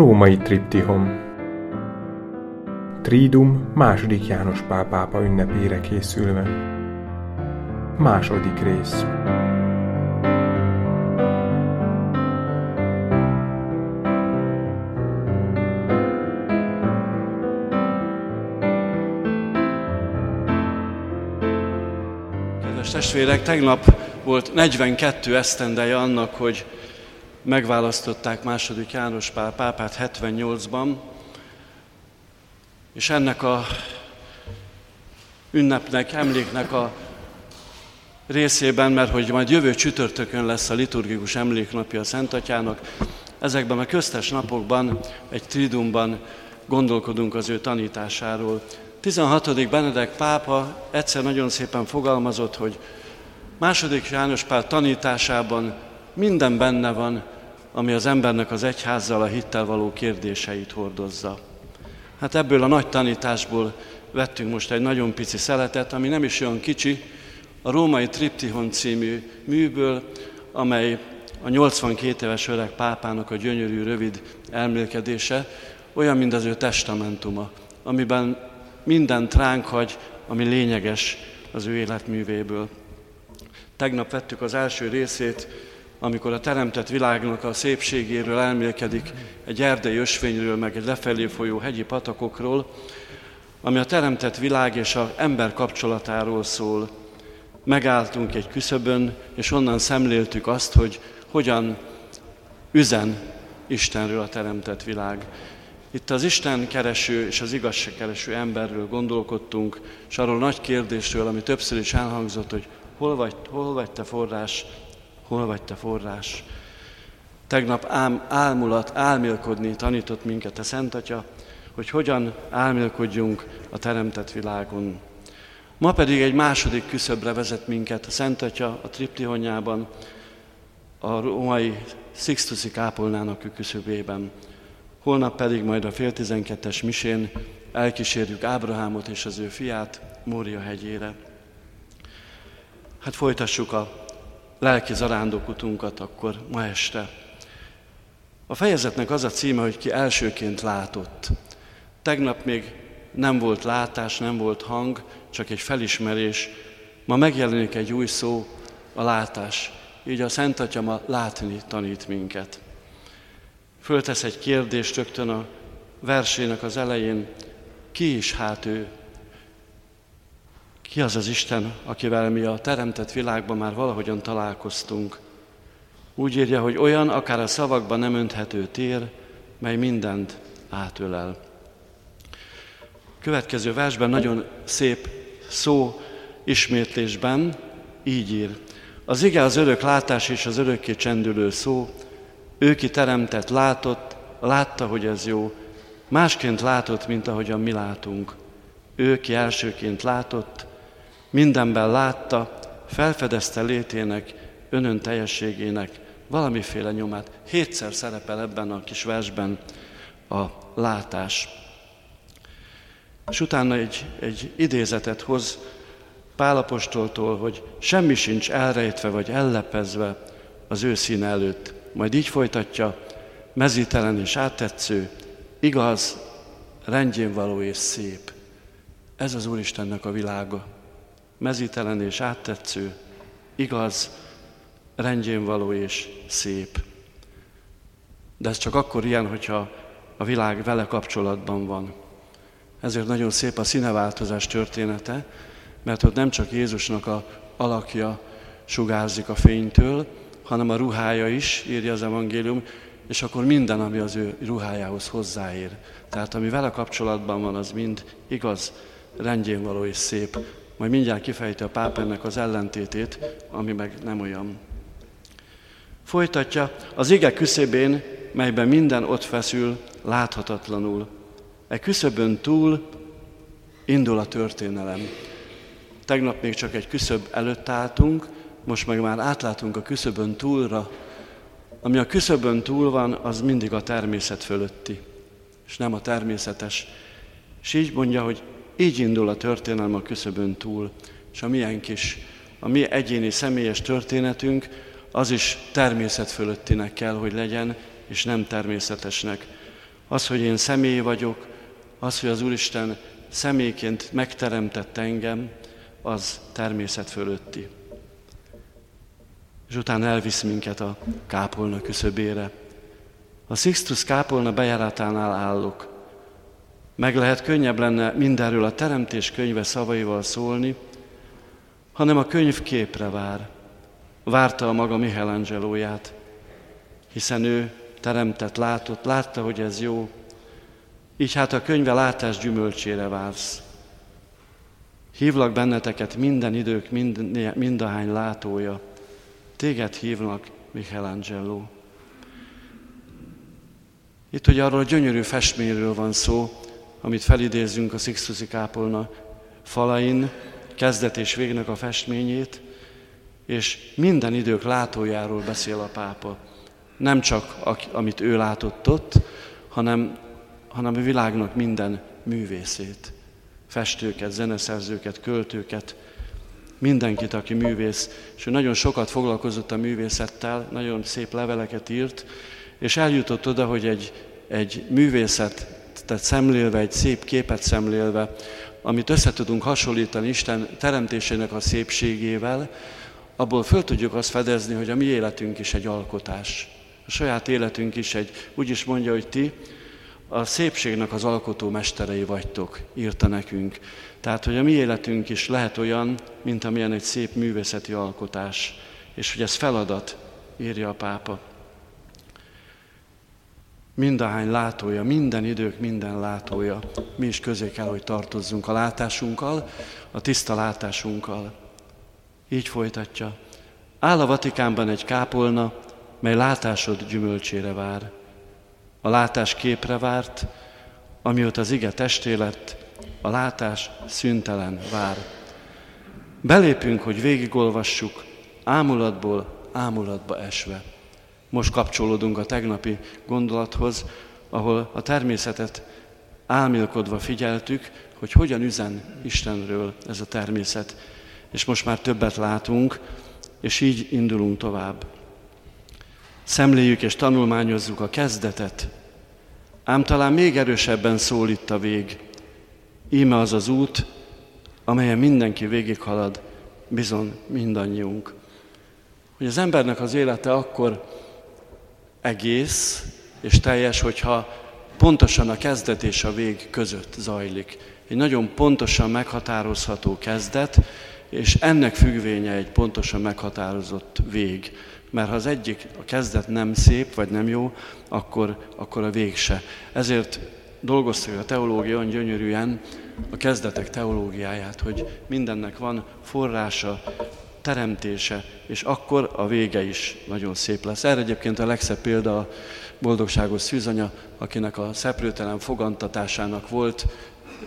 Római triptihon Trídum második János Pál pápa ünnepére készülve. Második rész. Kedves testvérek, tegnap volt 42 esztendeje annak, hogy megválasztották második János Pál pápát 78-ban, és ennek a ünnepnek, emléknek a részében, mert hogy majd jövő csütörtökön lesz a liturgikus emléknapja a Szent Atyának, ezekben a köztes napokban, egy tridumban gondolkodunk az ő tanításáról. 16. Benedek pápa egyszer nagyon szépen fogalmazott, hogy második János Pál tanításában minden benne van, ami az embernek az egyházzal, a hittel való kérdéseit hordozza. Hát ebből a nagy tanításból vettünk most egy nagyon pici szeletet, ami nem is olyan kicsi, a Római Triptihon című műből, amely a 82 éves öreg pápának a gyönyörű, rövid elmélkedése, olyan, mint az ő testamentuma, amiben mindent ránk hagy, ami lényeges az ő életművéből. Tegnap vettük az első részét, amikor a teremtett világnak a szépségéről elmélkedik, egy erdei ösvényről, meg egy lefelé folyó hegyi patakokról, ami a teremtett világ és az ember kapcsolatáról szól. Megálltunk egy küszöbön, és onnan szemléltük azt, hogy hogyan üzen Istenről a teremtett világ. Itt az Isten kereső és az igazságkereső emberről gondolkodtunk, és arról nagy kérdésről, ami többször is elhangzott, hogy hol vagy, hol vagy te forrás, hol vagy te forrás. Tegnap ám, álmulat, álmélkodni tanított minket a Szent Atya, hogy hogyan álmélkodjunk a teremtett világon. Ma pedig egy második küszöbre vezet minket a Szent Atya a triptihonjában, a római Sixtusi kápolnának küszöbében. Holnap pedig majd a fél tizenkettes misén elkísérjük Ábrahámot és az ő fiát Mória hegyére. Hát folytassuk a lelki zarándokutunkat akkor ma este. A fejezetnek az a címe, hogy ki elsőként látott. Tegnap még nem volt látás, nem volt hang, csak egy felismerés. Ma megjelenik egy új szó, a látás. Így a Szent Atya ma látni tanít minket. Föltesz egy kérdést rögtön a versének az elején, ki is hát ő? Ki az az Isten, akivel mi a teremtett világban már valahogyan találkoztunk? Úgy írja, hogy olyan, akár a szavakban nem önthető tér, mely mindent átölel. Következő versben nagyon szép szó ismétlésben így ír. Az ige az örök látás és az örökké csendülő szó, ő ki teremtett, látott, látta, hogy ez jó, másként látott, mint ahogyan mi látunk. Ő ki elsőként látott, mindenben látta, felfedezte létének, önön teljességének valamiféle nyomát. Hétszer szerepel ebben a kis versben a látás. És utána egy, egy idézetet hoz Pálapostoltól, hogy semmi sincs elrejtve vagy ellepezve az ő szín előtt. Majd így folytatja, mezítelen és áttetsző, igaz, rendjén való és szép. Ez az Úristennek a világa. Mezítelen és áttetsző, igaz, rendjén való és szép. De ez csak akkor ilyen, hogyha a világ vele kapcsolatban van. Ezért nagyon szép a színeváltozás története, mert ott nem csak Jézusnak a alakja sugárzik a fénytől, hanem a ruhája is, írja az evangélium, és akkor minden, ami az ő ruhájához hozzáér. Tehát ami vele kapcsolatban van, az mind igaz, rendjén való és szép. Majd mindjárt kifejti a páp ennek az ellentétét, ami meg nem olyan. Folytatja, az ige küszöbén, melyben minden ott feszül, láthatatlanul. E küszöbön túl indul a történelem. Tegnap még csak egy küszöb előtt álltunk, most meg már átlátunk a küszöbön túlra. Ami a küszöbön túl van, az mindig a természet fölötti, és nem a természetes. És így mondja, hogy így indul a történelem a küszöbön túl, és a milyen kis, a mi egyéni személyes történetünk, az is természet fölöttinek kell, hogy legyen, és nem természetesnek. Az, hogy én személy vagyok, az, hogy az Úristen személyként megteremtett engem, az természet fölötti. És utána elvisz minket a kápolna küszöbére. A Sixtus kápolna bejáratánál állok. Meg lehet könnyebb lenne mindenről a teremtés könyve szavaival szólni, hanem a könyv képre vár. Várta a maga Michelangelóját, hiszen ő teremtett, látott, látta, hogy ez jó. Így hát a könyve látás gyümölcsére vársz. Hívlak benneteket minden idők, mind, mindahány látója. Téged hívnak, Michelangelo. Itt ugye arról a gyönyörű festményről van szó, amit felidézzünk a Sixtusi kápolna falain, kezdet és végnek a festményét, és minden idők látójáról beszél a pápa. Nem csak amit ő látott ott, hanem, hanem a világnak minden művészét. Festőket, zeneszerzőket, költőket, mindenkit, aki művész. És ő nagyon sokat foglalkozott a művészettel, nagyon szép leveleket írt, és eljutott oda, hogy egy, egy művészetet szemlélve, egy szép képet szemlélve, amit össze tudunk hasonlítani Isten teremtésének a szépségével, abból föl tudjuk azt fedezni, hogy a mi életünk is egy alkotás. A saját életünk is egy, úgy is mondja, hogy ti a szépségnek az alkotó mesterei vagytok, írta nekünk. Tehát, hogy a mi életünk is lehet olyan, mint amilyen egy szép művészeti alkotás, és hogy ez feladat, írja a pápa. Mindahány látója, minden idők minden látója, mi is közé kell, hogy tartozzunk a látásunkkal, a tiszta látásunkkal. Így folytatja. Áll a Vatikánban egy kápolna, mely látásod gyümölcsére vár. A látás képre várt, amióta az ige testé lett, a látás szüntelen vár. Belépünk, hogy végigolvassuk, ámulatból ámulatba esve. Most kapcsolódunk a tegnapi gondolathoz, ahol a természetet álmélkodva figyeltük, hogy hogyan üzen Istenről ez a természet. És most már többet látunk, és így indulunk tovább. Szemléljük és tanulmányozzuk a kezdetet, ám talán még erősebben szól itt a vég. Íme az az út, amelyen mindenki végighalad, bizony mindannyiunk. Hogy az embernek az élete akkor egész és teljes, hogyha pontosan a kezdet és a vég között zajlik. Egy nagyon pontosan meghatározható kezdet, és ennek függvénye egy pontosan meghatározott vég. Mert ha az egyik, a kezdet nem szép, vagy nem jó, akkor, akkor a vég se. Ezért dolgoztuk a teológia olyan gyönyörűen, a kezdetek teológiáját, hogy mindennek van forrása, teremtése, és akkor a vége is nagyon szép lesz. Erre egyébként a legszebb példa a boldogságos szűzanya, akinek a szeprőtelen fogantatásának volt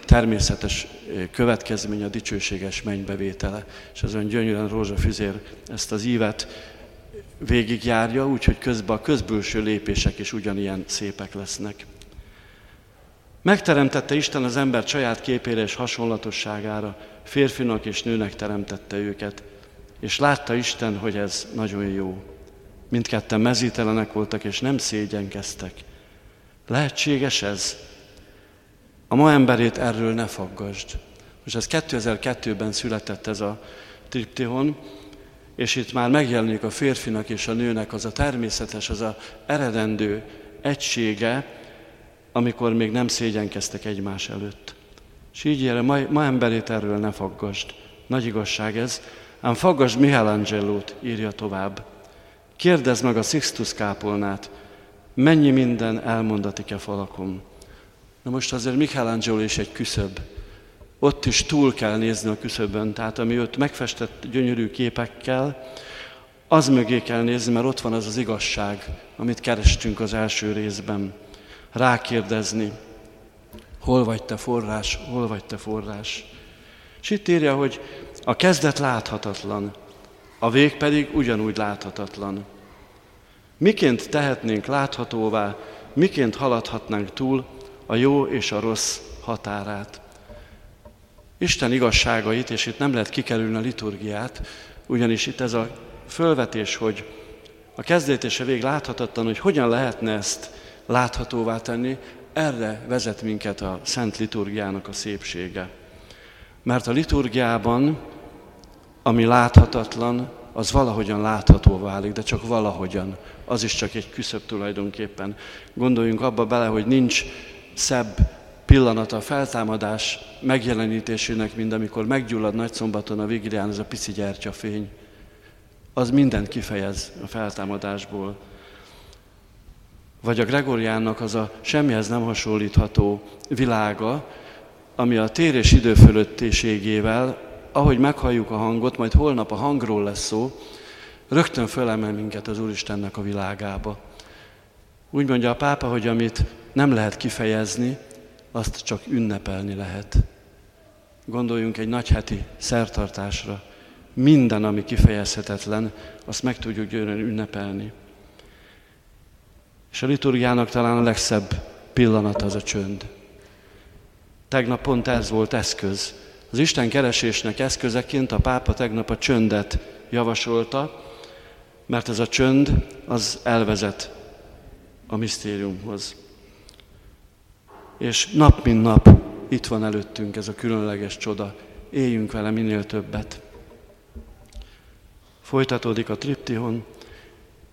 természetes következmény a dicsőséges mennybevétele. És az ön gyönyörűen rózsafüzér ezt az ívet végigjárja, úgyhogy közben a közbülső lépések is ugyanilyen szépek lesznek. Megteremtette Isten az ember saját képére és hasonlatosságára, férfinak és nőnek teremtette őket, és látta Isten, hogy ez nagyon jó. Mindketten mezítelenek voltak, és nem szégyenkeztek. Lehetséges ez? A ma emberét erről ne faggasd. Most ez 2002-ben született ez a triptihon, és itt már megjelenik a férfinak és a nőnek az a természetes, az a eredendő egysége, amikor még nem szégyenkeztek egymás előtt. És így erre, ma, ma emberét erről ne faggasd. Nagy igazság ez, ám faggasd Michelangelo-t, írja tovább. Kérdezd meg a Sixtus kápolnát, mennyi minden elmondatik-e falakon. Na most azért Michelangelo is egy küszöb. Ott is túl kell nézni a küszöbön, tehát ami ott megfestett gyönyörű képekkel, az mögé kell nézni, mert ott van az az igazság, amit kerestünk az első részben. Rákérdezni, hol vagy te forrás, hol vagy te forrás. És itt írja, hogy a kezdet láthatatlan, a vég pedig ugyanúgy láthatatlan. Miként tehetnénk láthatóvá, miként haladhatnánk túl a jó és a rossz határát. Isten igazságait, és itt nem lehet kikerülni a liturgiát, ugyanis itt ez a fölvetés, hogy a kezdet és a vég láthatatlan, hogy hogyan lehetne ezt láthatóvá tenni, erre vezet minket a Szent Liturgiának a szépsége. Mert a liturgiában, ami láthatatlan, az valahogyan látható válik, de csak valahogyan. Az is csak egy küszöb tulajdonképpen. Gondoljunk abba bele, hogy nincs szebb pillanata a feltámadás megjelenítésének, mint amikor meggyullad nagyszombaton a vigilián ez a pici gyertyafény. Az mindent kifejez a feltámadásból. Vagy a Gregoriánnak az a semmihez nem hasonlítható világa, ami a tér és idő fölöttéségével, ahogy meghalljuk a hangot, majd holnap a hangról lesz szó, rögtön fölemel minket az Úristennek a világába. Úgy mondja a pápa, hogy amit nem lehet kifejezni, azt csak ünnepelni lehet. Gondoljunk egy nagyheti szertartásra. Minden, ami kifejezhetetlen, azt meg tudjuk győrön ünnepelni. És a liturgiának talán a legszebb pillanat az a csönd. Tegnap pont ez volt eszköz. Az Isten keresésnek eszközeként a pápa tegnap a csöndet javasolta, mert ez a csönd az elvezet a misztériumhoz. És nap mint nap itt van előttünk ez a különleges csoda. Éljünk vele minél többet. Folytatódik a triptihon.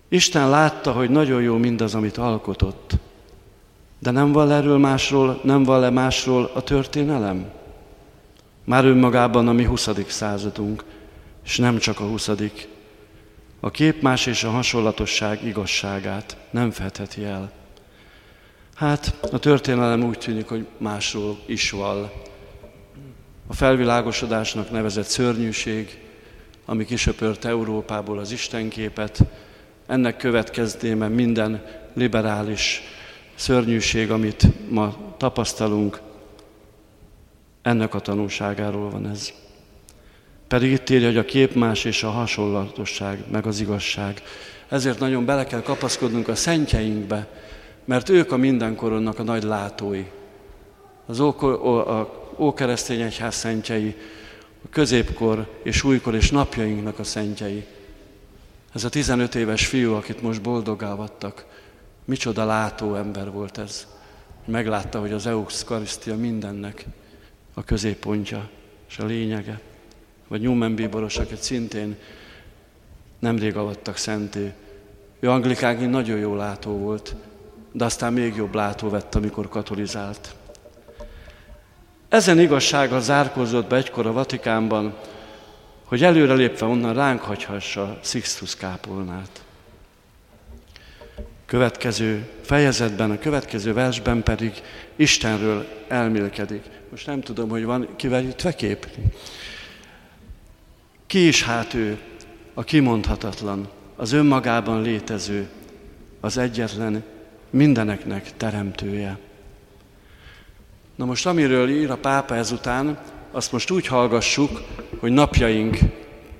Isten látta, hogy nagyon jó mindaz, amit alkotott. De nem val erről másról, nem val-e másról a történelem? Már önmagában a mi 20. századunk, és nem csak a 20. A képmás és a hasonlatosság igazságát nem fedheti el. Hát a történelem úgy tűnik, hogy másról is val. A felvilágosodásnak nevezett szörnyűség, ami kisöpört Európából az Istenképet, ennek következtében minden liberális szörnyűség, amit ma tapasztalunk, ennek a tanulságáról van ez. Pedig itt írja, hogy a kép más és a hasonlatosság, meg az igazság. Ezért nagyon bele kell kapaszkodnunk a szentjeinkbe, mert ők a mindenkoronnak a nagy látói. Az ókeresztény egyház szentjei, a középkor és újkor és napjainknak a szentjei. Ez a 15 éves fiú, akit most boldogávattak, micsoda látó ember volt ez. Meglátta, hogy az Euszkarisztia mindennek a középpontja és a lényege. Vagy Newman Bíboros, akit szintén nemrég avattak szenté. Ő anglikánként nagyon jó látó volt, de aztán még jobb látó vett, amikor katolizált. Ezen igazsága zárkózott be egykor a Vatikánban, hogy előrelépve onnan ránk hagyhassa Sixtus kápolnát. Következő fejezetben, a következő versben pedig Istenről elmélkedik. Most nem tudom, hogy van kivel itt kép. Ki is hát ő, a kimondhatatlan, az önmagában létező, az egyetlen mindeneknek teremtője. Na most amiről ír a pápa ezután, azt most úgy hallgassuk, hogy napjaink,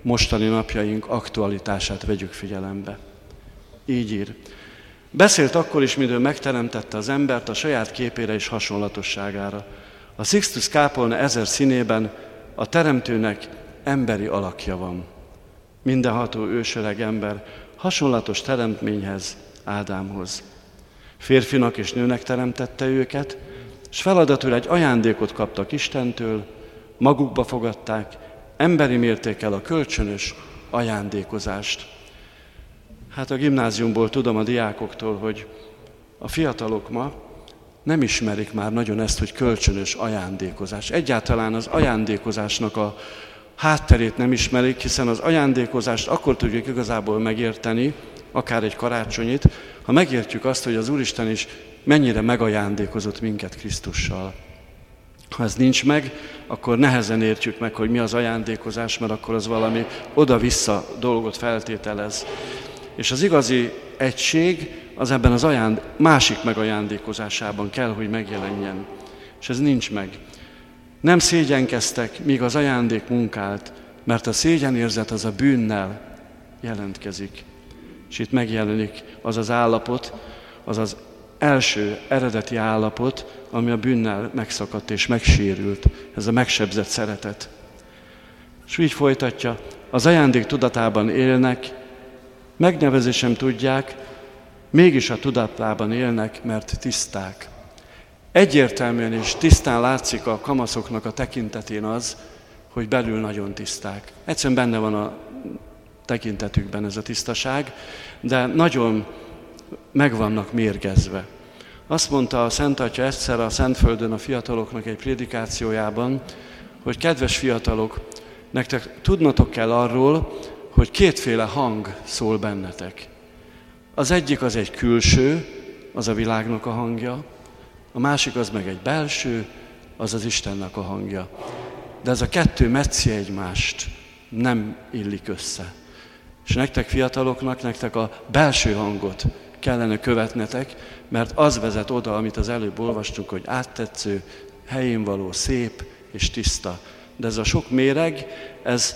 mostani napjaink aktualitását vegyük figyelembe. Így ír. Beszélt akkor is, midő megteremtette az embert a saját képére és hasonlatosságára. A Sixtus kápolna ezer színében a teremtőnek emberi alakja van. Mindenható ősöreg ember hasonlatos teremtményhez, Ádámhoz. Férfinak és nőnek teremtette őket, és feladatul egy ajándékot kaptak Istentől, magukba fogadták, emberi mértékkel a kölcsönös ajándékozást. Hát a gimnáziumból tudom a diákoktól, hogy a fiatalok ma nem ismerik már nagyon ezt, hogy kölcsönös ajándékozás. Egyáltalán az ajándékozásnak a hátterét nem ismerik, hiszen az ajándékozást akkor tudjuk igazából megérteni, akár egy karácsonyit, ha megértjük azt, hogy az Úristen is mennyire megajándékozott minket Krisztussal. Ha ez nincs meg, akkor nehezen értjük meg, hogy mi az ajándékozás, mert akkor az valami oda-vissza dolgot feltételez. És az igazi egység az ebben az ajánd, másik megajándékozásában kell, hogy megjelenjen. És ez nincs meg. Nem szégyenkeztek, míg az ajándék munkált, mert a szégyenérzet az a bűnnel jelentkezik. És itt megjelenik az az állapot, az az első eredeti állapot, ami a bűnnel megszakadt és megsérült, ez a megsebzett szeretet. És így folytatja, az ajándék tudatában élnek, megnevezésem tudják, mégis a tudatában élnek, mert tiszták. Egyértelműen és tisztán látszik a kamaszoknak a tekintetén az, hogy belül nagyon tiszták. Egyszerűen benne van a tekintetükben ez a tisztaság, de nagyon meg vannak mérgezve. Azt mondta a Szent Atya egyszer a Szentföldön a fiataloknak egy prédikációjában, hogy kedves fiatalok, nektek tudnatok kell arról, hogy kétféle hang szól bennetek. Az egyik az egy külső, az a világnak a hangja, a másik az meg egy belső, az az Istennek a hangja. De ez a kettő metszi egymást, nem illik össze. És nektek fiataloknak, nektek a belső hangot kellene követnetek, mert az vezet oda, amit az előbb olvastunk, hogy áttetsző, helyén való, szép és tiszta. De ez a sok méreg, ez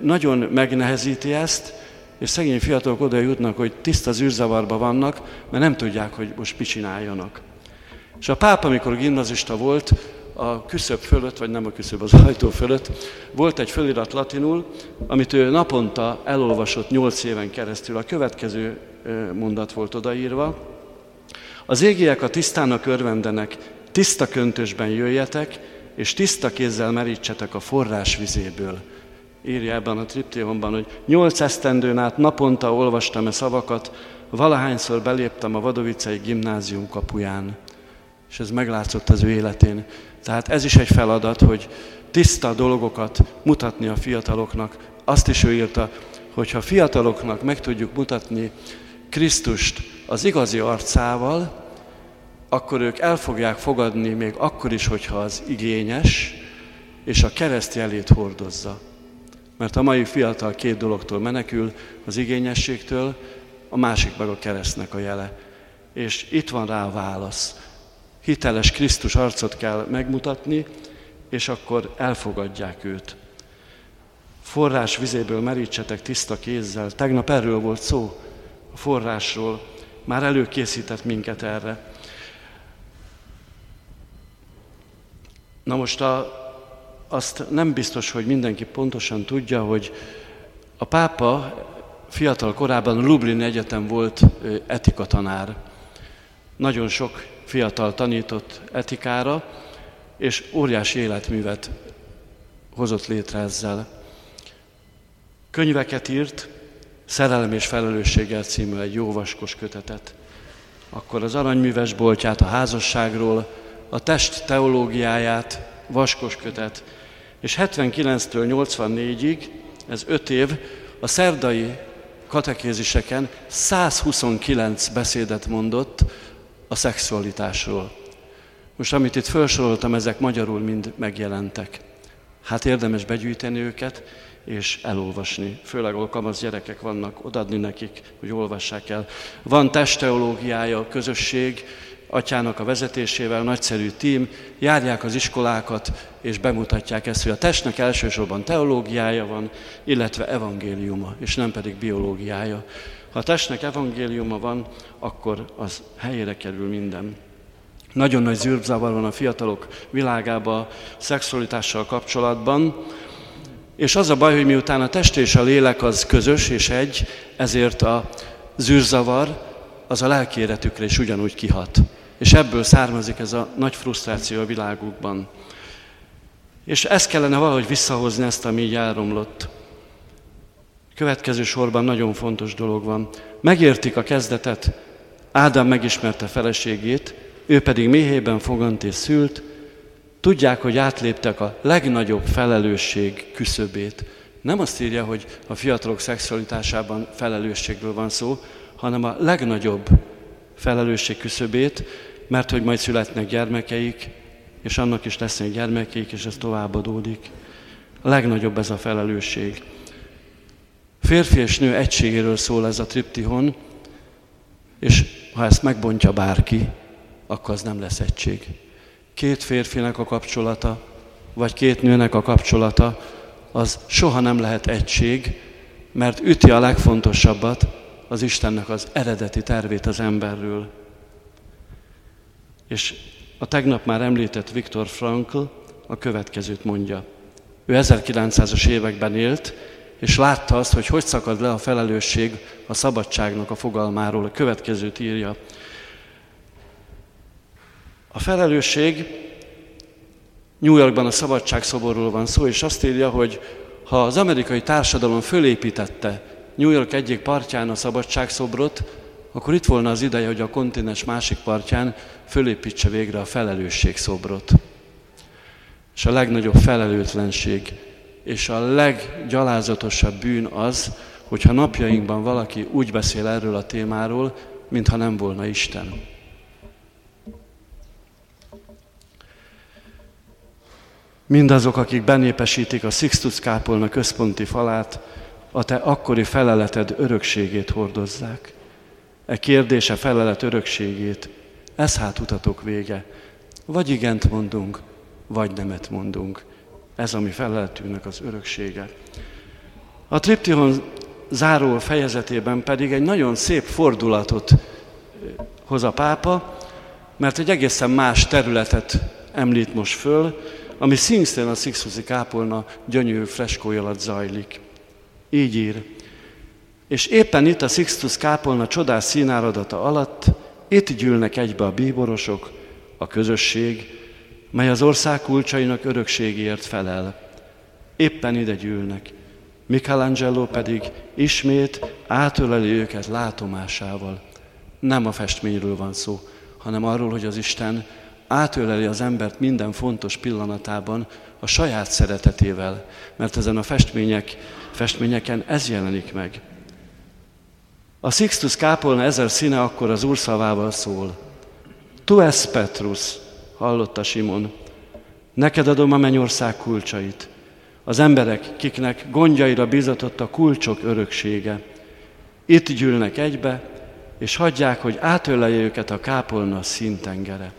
nagyon megnehezíti ezt, és szegény fiatalok oda jutnak, hogy tiszta zűrzavarba vannak, mert nem tudják, hogy most mit csináljanak. És a pápa, amikor gimnazista volt, a küszöb fölött, vagy nem a küszöb, az ajtó fölött, volt egy fölirat latinul, amit ő naponta elolvasott nyolc éven keresztül. A következő mondat volt odaírva. Az égiek a tisztának örvendenek, tiszta köntösben jöjjetek, és tiszta kézzel merítsetek a forrás vizéből. Írja ebben a triptéhonban, hogy nyolc esztendőn át naponta olvastam e szavakat, valahányszor beléptem a Vadovicei gimnázium kapuján. És ez meglátszott az ő életén. Tehát ez is egy feladat, hogy tiszta dolgokat mutatni a fiataloknak. Azt is ő írta, hogy ha fiataloknak meg tudjuk mutatni Krisztust az igazi arcával, akkor ők el fogják fogadni még akkor is, hogyha az igényes, és a kereszt jelét hordozza. Mert a mai fiatal két dologtól menekül, az igényességtől, a másik meg a keresztnek a jele. És itt van rá a válasz. Hiteles Krisztus arcot kell megmutatni, és akkor elfogadják őt. Forrás vizéből merítsetek tiszta kézzel. Tegnap erről volt szó, a forrásról. Már előkészített minket erre. Na most a, azt nem biztos, hogy mindenki pontosan tudja, hogy a pápa fiatal korában Lublin Egyetem volt etika tanár. Nagyon sok fiatal tanított etikára, és óriási életművet hozott létre ezzel. Könyveket írt, Szerelem és felelősséggel című egy jó vaskos kötetet. Akkor az aranyműves boltját a házasságról, a test teológiáját, vaskos kötet, és 79-től 84-ig, ez öt év, a szerdai katekéziseken 129 beszédet mondott a szexualitásról. Most amit itt felsoroltam, ezek magyarul mind megjelentek. Hát érdemes begyűjteni őket, és elolvasni. Főleg ahol kamasz gyerekek vannak, odadni nekik, hogy olvassák el. Van testteológiája a közösség, atyának a vezetésével, nagyszerű tím, járják az iskolákat, és bemutatják ezt, hogy a testnek elsősorban teológiája van, illetve evangéliuma, és nem pedig biológiája. Ha a testnek evangéliuma van, akkor az helyére kerül minden. Nagyon nagy zűrzavar van a fiatalok világában a szexualitással kapcsolatban, és az a baj, hogy miután a test és a lélek az közös és egy, ezért a zűrzavar az a lelki életükre is ugyanúgy kihat. És ebből származik ez a nagy frusztráció a világukban. És ezt kellene valahogy visszahozni, ezt, ami így elromlott. Következő sorban nagyon fontos dolog van. Megértik a kezdetet, Ádám megismerte feleségét, ő pedig méhében fogant és szült, tudják, hogy átléptek a legnagyobb felelősség küszöbét. Nem azt írja, hogy a fiatalok szexualitásában felelősségről van szó, hanem a legnagyobb felelősség küszöbét, mert hogy majd születnek gyermekeik, és annak is lesznek gyermekeik, és ez továbbadódik. A legnagyobb ez a felelősség. Férfi és nő egységéről szól ez a triptihon, és ha ezt megbontja bárki, akkor az nem lesz egység. Két férfinek a kapcsolata, vagy két nőnek a kapcsolata, az soha nem lehet egység, mert üti a legfontosabbat, az Istennek az eredeti tervét az emberről. És a tegnap már említett Viktor Frankl a következőt mondja. Ő 1900-as években élt, és látta azt, hogy hogy szakad le a felelősség a szabadságnak a fogalmáról. A következőt írja. A felelősség New Yorkban a szabadságszoborról van szó, és azt írja, hogy ha az amerikai társadalom fölépítette New York egyik partján a szabadságszobrot, akkor itt volna az ideje, hogy a kontinens másik partján fölépítse végre a felelősségszobrot. És a legnagyobb felelőtlenség és a leggyalázatosabb bűn az, hogyha napjainkban valaki úgy beszél erről a témáról, mintha nem volna Isten. Mindazok, akik benépesítik a Sixtus kápolna központi falát, a te akkori feleleted örökségét hordozzák. E kérdése felelet örökségét, ez hát utatok vége. Vagy igent mondunk, vagy nemet mondunk. Ez a mi feleletünknek az öröksége. A triptihon záró fejezetében pedig egy nagyon szép fordulatot hoz a pápa, mert egy egészen más területet említ most föl, ami szintén a Sixtusi kápolna gyönyörű freskója alatt zajlik. Így ír. És éppen itt a Sixtus kápolna csodás színáradata alatt itt gyűlnek egybe a bíborosok, a közösség, mely az ország kulcsainak örökségért felel. Éppen ide gyűlnek. Michelangelo pedig ismét átöleli őket látomásával. Nem a festményről van szó, hanem arról, hogy az Isten átöleli az embert minden fontos pillanatában a saját szeretetével, mert ezen a festmények, festményeken ez jelenik meg. A Sixtus kápolna ezer színe akkor az Úr szavával szól. Tu es Petrus, hallotta Simon, neked adom a mennyország kulcsait. Az emberek, kiknek gondjaira bizatott a kulcsok öröksége, itt gyűlnek egybe, és hagyják, hogy átölelje őket a kápolna szintengere.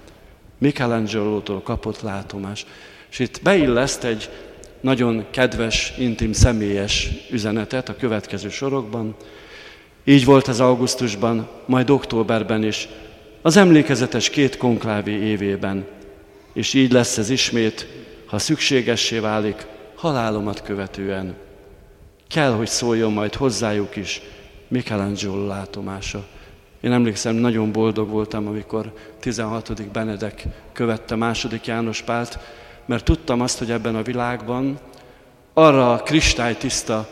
Michelangelo-tól kapott látomás. És itt beilleszt egy nagyon kedves, intim, személyes üzenetet a következő sorokban. Így volt ez augusztusban, majd októberben is, az emlékezetes két konklávi évében. És így lesz ez ismét, ha szükségessé válik, halálomat követően. Kell, hogy szóljon majd hozzájuk is Michelangelo látomása. Én emlékszem, nagyon boldog voltam, amikor 16. Benedek követte második János Pált, mert tudtam azt, hogy ebben a világban arra a kristálytiszta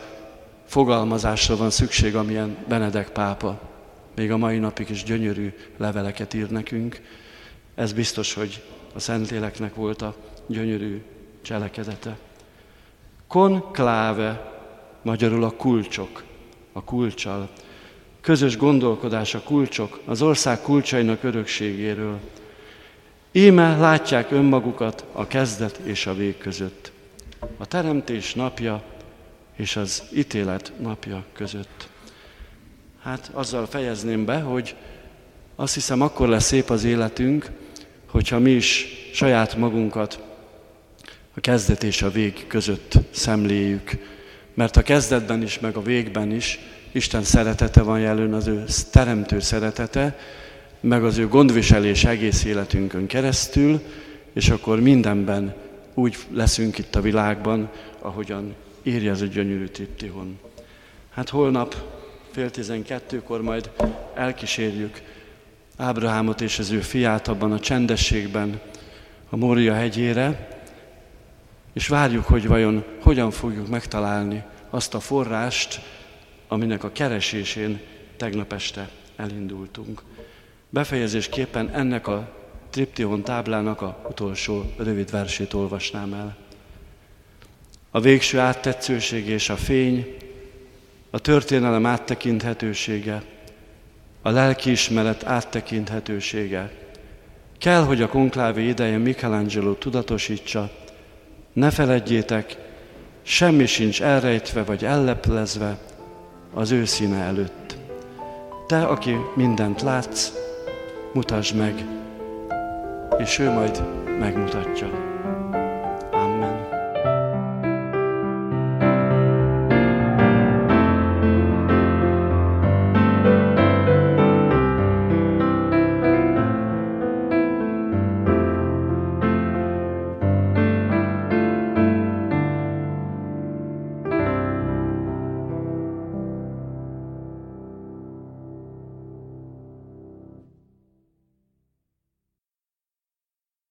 fogalmazásra van szükség, amilyen Benedek pápa. Még a mai napig is gyönyörű leveleket ír nekünk. Ez biztos, hogy a Szentléleknek volt a gyönyörű cselekedete. Konkláve, magyarul a kulcsok, a kulcsal közös gondolkodás a kulcsok, az ország kulcsainak örökségéről. Íme látják önmagukat a kezdet és a vég között. A teremtés napja és az ítélet napja között. Hát azzal fejezném be, hogy azt hiszem akkor lesz szép az életünk, hogyha mi is saját magunkat a kezdet és a vég között szemléljük. Mert a kezdetben is, meg a végben is Isten szeretete van jelen, az ő teremtő szeretete, meg az ő gondviselés egész életünkön keresztül, és akkor mindenben úgy leszünk itt a világban, ahogyan írja ez a gyönyörű triptihon. Hát holnap fél tizenkettőkor majd elkísérjük Ábrahámot és az ő fiát abban a csendességben a Mória hegyére, és várjuk, hogy vajon hogyan fogjuk megtalálni azt a forrást, aminek a keresésén tegnap este elindultunk. Befejezésképpen ennek a triptihon táblának a utolsó rövid versét olvasnám el. A végső áttetszőség és a fény, a történelem áttekinthetősége, a lelkiismeret áttekinthetősége. Kell, hogy a konklávé ideje Michelangelo tudatosítsa, ne feledjétek, semmi sincs elrejtve vagy elleplezve, az ő színe előtt. Te, aki mindent látsz, mutasd meg, és ő majd megmutatja.